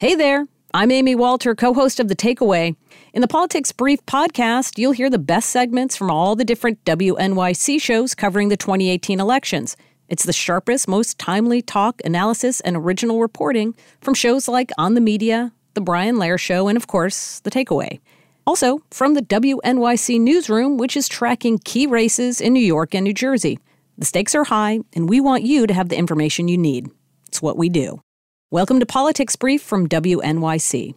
Hey there. I'm Amy Walter, co host of The Takeaway. In the Politics Brief podcast, you'll hear the best segments from all the different WNYC shows covering the 2018 elections. It's the sharpest, most timely talk, analysis, and original reporting from shows like On the Media, The Brian Lehrer Show, and of course, The Takeaway. Also, from the WNYC Newsroom, which is tracking key races in New York and New Jersey. The stakes are high, and we want you to have the information you need. It's what we do. Welcome to Politics Brief from WNYC.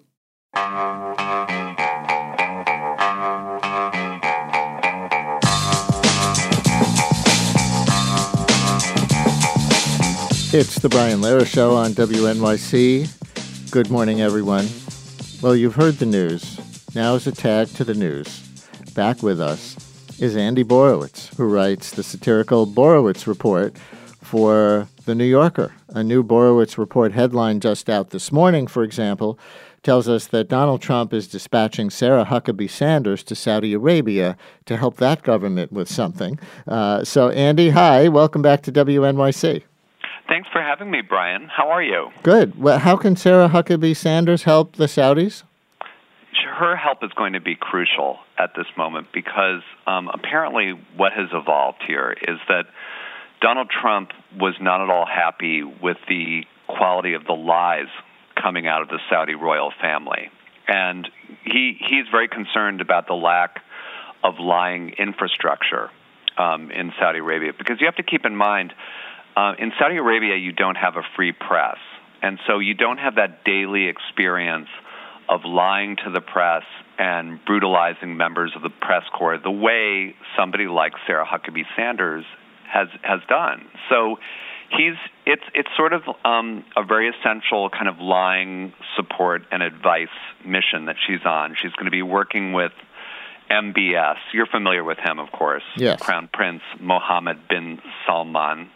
It's the Brian Lehrer Show on WNYC. Good morning, everyone. Well, you've heard the news. Now is a tag to the news. Back with us is Andy Borowitz, who writes the satirical Borowitz Report for The New Yorker. A new Borowitz Report headline just out this morning, for example, tells us that Donald Trump is dispatching Sarah Huckabee Sanders to Saudi Arabia to help that government with something. Uh, so, Andy, hi. Welcome back to WNYC. Thanks for having me, Brian. How are you? Good. Well, how can Sarah Huckabee Sanders help the Saudis? her help is going to be crucial at this moment because um, apparently what has evolved here is that Donald Trump was not at all happy with the quality of the lies coming out of the Saudi royal family. And he, he's very concerned about the lack of lying infrastructure um, in Saudi Arabia because you have to keep in mind uh, in Saudi Arabia, you don't have a free press. And so you don't have that daily experience of lying to the press and brutalizing members of the press corps the way somebody like Sarah Huckabee Sanders has has done. So he's it's it's sort of um, a very essential kind of lying support and advice mission that she's on. She's going to be working with MBS. You're familiar with him, of course. Yes. Crown Prince Mohammed bin Salman.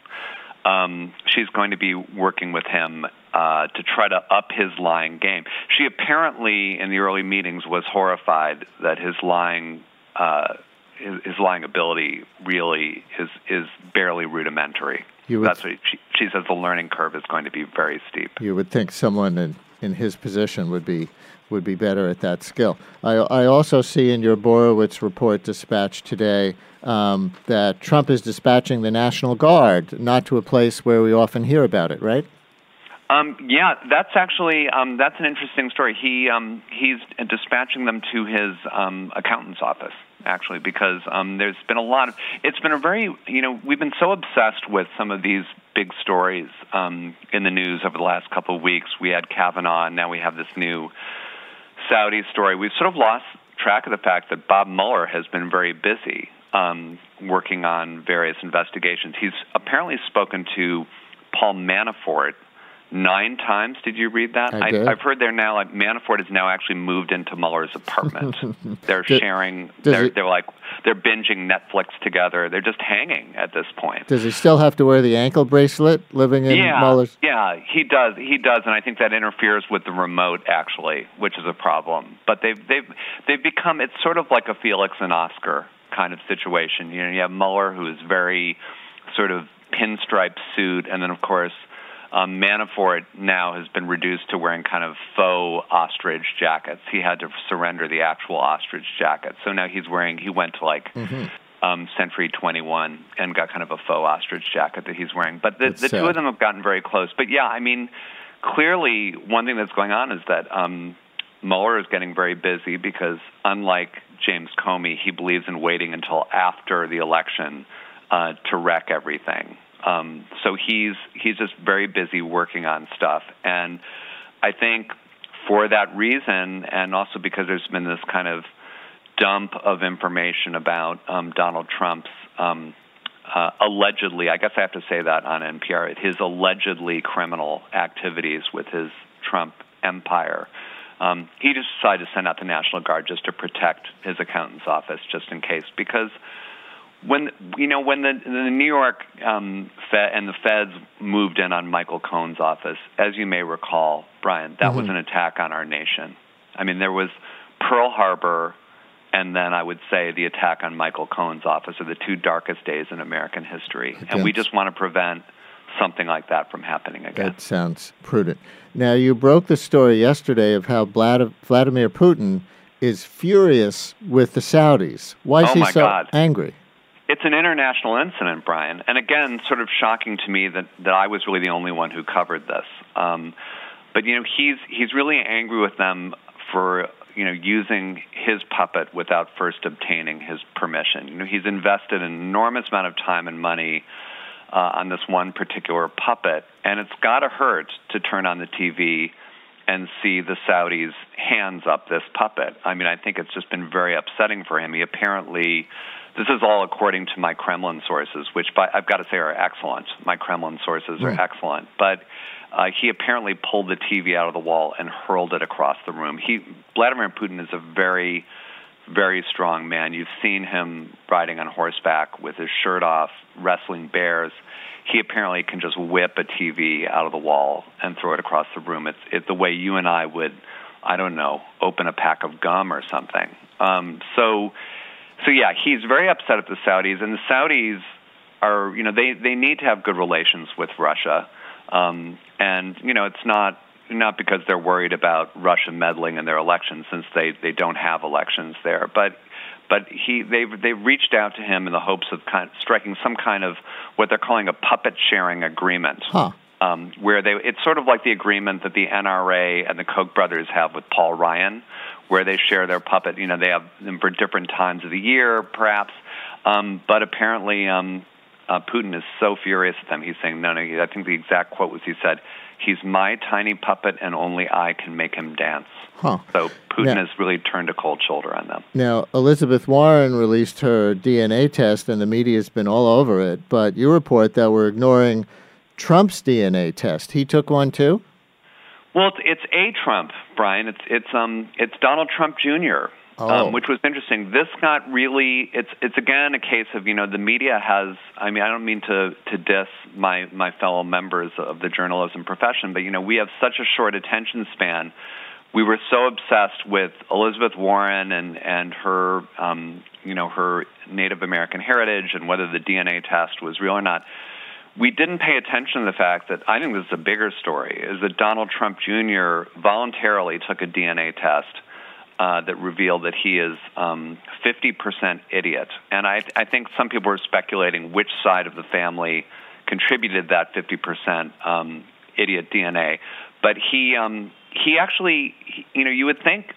Um, she's going to be working with him uh, to try to up his lying game. She apparently, in the early meetings, was horrified that his lying. Uh, his, his lying ability really is is barely rudimentary. That's what she, she says. The learning curve is going to be very steep. You would think someone in, in his position would be would be better at that skill. I, I also see in your Borowitz report dispatched today um, that Trump is dispatching the National Guard, not to a place where we often hear about it, right? Um, yeah, that's actually um, that's an interesting story. He um, he's dispatching them to his um, accountant's office actually because um, there's been a lot of it's been a very you know we've been so obsessed with some of these big stories um, in the news over the last couple of weeks. We had Kavanaugh, and now we have this new Saudi story. We've sort of lost track of the fact that Bob Mueller has been very busy um, working on various investigations. He's apparently spoken to Paul Manafort nine times. Did you read that? I did. I, have heard they're now like Manafort has now actually moved into Mueller's apartment. they're sharing. does They're, he- they're like they're binging Netflix together. They're just hanging at this point. Does he still have to wear the ankle bracelet living in yeah, Mueller's? yeah, he does. He does, and I think that interferes with the remote actually, which is a problem. But they've they've they've become. It's sort of like a Felix and Oscar kind of situation. You know, you have Mueller who is very sort of pinstripe suit, and then of course. Um, Manafort now has been reduced to wearing kind of faux ostrich jackets. He had to surrender the actual ostrich jacket, so now he's wearing. He went to like Mm-hmm. um, Century 21 and got kind of a faux ostrich jacket that he's wearing. But the, the two of them have gotten very close. But yeah, I mean, clearly one thing that's going on is that um, Mueller is getting very busy because unlike James Comey, he believes in waiting until after the election uh, to wreck everything. Um, so he's he's just very busy working on stuff, and I think for that reason, and also because there's been this kind of dump of information about um, Donald Trump's um, uh, allegedly, I guess I have to say that on NPR, his allegedly criminal activities with his Trump empire. Um, he just decided to send out the National Guard just to protect his accountant's office, just in case, because when you know when the, the New York um, Fed and the Feds moved in on Michael Cohen's office, as you may recall, Brian, that was an attack on our nation. I mean, there was Pearl Harbor, and then I would say the attack on Michael Cohen's office are the two darkest days in American history, and we just want to prevent something like that from happening again. That sounds prudent. Now, you broke the story yesterday of how Vladimir Putin is furious with the Saudis. Why is oh he so God. angry? It's an international incident, Brian. And again, sort of shocking to me that, that I was really the only one who covered this. Um, but, you know, he's, he's really angry with them for you know using his puppet without first obtaining his permission. You know, he's invested an enormous amount of time and money uh, on this one particular puppet, and it's got to hurt to turn on the TV and see the Saudis hands up this puppet. I mean, I think it's just been very upsetting for him. He apparently, this is all according to my Kremlin sources, which by, I've got to say are excellent. My Kremlin sources are mm. excellent, but uh, he apparently pulled the TV out of the wall and hurled it across the room. He Vladimir Putin is a very very strong man. You've seen him riding on horseback with his shirt off, wrestling bears. He apparently can just whip a TV out of the wall and throw it across the room. It's it, the way you and I would, I don't know, open a pack of gum or something. Um, so, so yeah, he's very upset at the Saudis, and the Saudis are, you know, they they need to have good relations with Russia. Um, and you know, it's not not because they're worried about Russia meddling in their elections, since they they don't have elections there, but but he they've they've reached out to him in the hopes of kind of striking some kind of what they're calling a puppet sharing agreement. Huh. Um, where they it's sort of like the agreement that the NRA and the Koch brothers have with Paul Ryan, where they share their puppet. You know, they have them for different times of the year, perhaps. Um, but apparently, um, uh, Putin is so furious at them. He's saying, no, no. I think the exact quote was he said, "He's my tiny puppet, and only I can make him dance." Huh. So Putin now, has really turned a cold shoulder on them. Now, Elizabeth Warren released her DNA test, and the media's been all over it. But you report that we're ignoring Trump's DNA test. He took one too. Well, it's, it's a Trump, Brian. It's it's um it's Donald Trump Jr. Um, oh. um, which was interesting. This got really it's it's again a case of you know the media has. I mean, I don't mean to to diss my my fellow members of the journalism profession, but you know we have such a short attention span. We were so obsessed with Elizabeth Warren and and her um, you know her Native American heritage and whether the DNA test was real or not. We didn't pay attention to the fact that I think this is a bigger story: is that Donald Trump Jr. voluntarily took a DNA test uh, that revealed that he is um, 50% idiot. And I, I think some people are speculating which side of the family contributed that 50% um, idiot DNA. But he, um, he actually, you know, you would think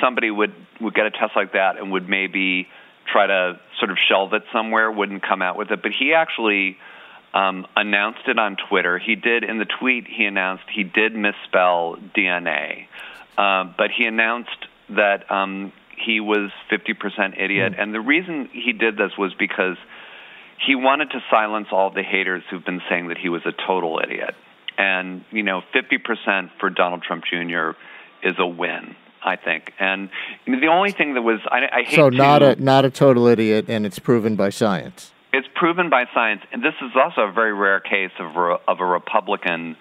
somebody would, would get a test like that and would maybe try to sort of shelve it somewhere, wouldn't come out with it. But he actually um, announced it on Twitter. He did, in the tweet, he announced he did misspell DNA. Uh, but he announced that um, he was 50% idiot. Mm. And the reason he did this was because he wanted to silence all the haters who've been saying that he was a total idiot. And, you know, 50% for Donald Trump Jr. is a win. I think, and the only thing that was I, I hate so not to, a not a total idiot, and it's proven by science. It's proven by science, and this is also a very rare case of of a Republican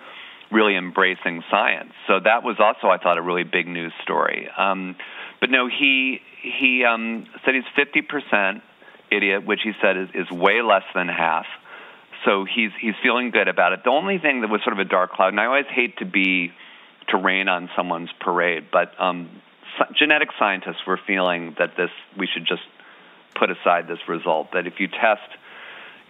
really embracing science. So that was also, I thought, a really big news story. Um, but no, he he um, said he's fifty percent idiot, which he said is, is way less than half. So he's he's feeling good about it. The only thing that was sort of a dark cloud, and I always hate to be to rain on someone's parade, but um, genetic scientists were feeling that this we should just put aside this result. That if you test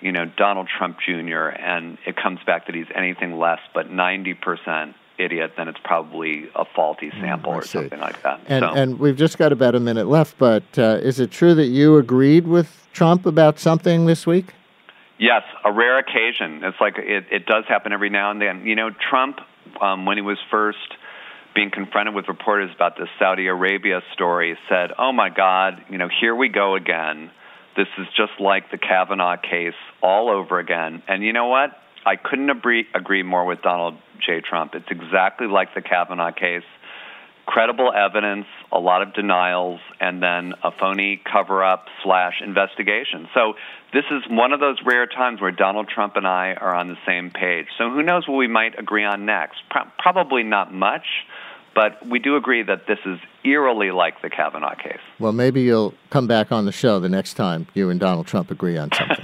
you know, Donald Trump Jr., and it comes back that he's anything less but 90% idiot, then it's probably a faulty mm, sample mm, or something like that. And, so. and we've just got about a minute left, but uh, is it true that you agreed with Trump about something this week? Yes, a rare occasion. It's like it, it does happen every now and then. You know, Trump, um, when he was first being confronted with reporters about this Saudi Arabia story, said, "Oh my God, you know, here we go again." This is just like the Kavanaugh case all over again. And you know what? I couldn't agree, agree more with Donald J. Trump. It's exactly like the Kavanaugh case credible evidence, a lot of denials, and then a phony cover up slash investigation. So this is one of those rare times where Donald Trump and I are on the same page. So who knows what we might agree on next? Pro- probably not much, but we do agree that this is eerily like the Kavanaugh case. Well, maybe you'll come back on the show the next time you and Donald Trump agree on something.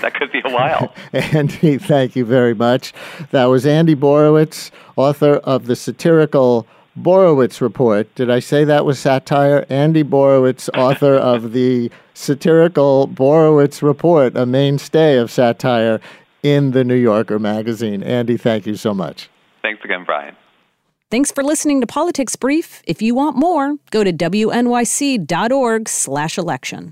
that could be a while. Andy, thank you very much. That was Andy Borowitz, author of the satirical Borowitz Report. Did I say that was satire? Andy Borowitz, author of the satirical Borowitz Report, a mainstay of satire in the New Yorker magazine. Andy, thank you so much. Thanks again, Brian. Thanks for listening to Politics Brief. If you want more, go to wnyc.org/election.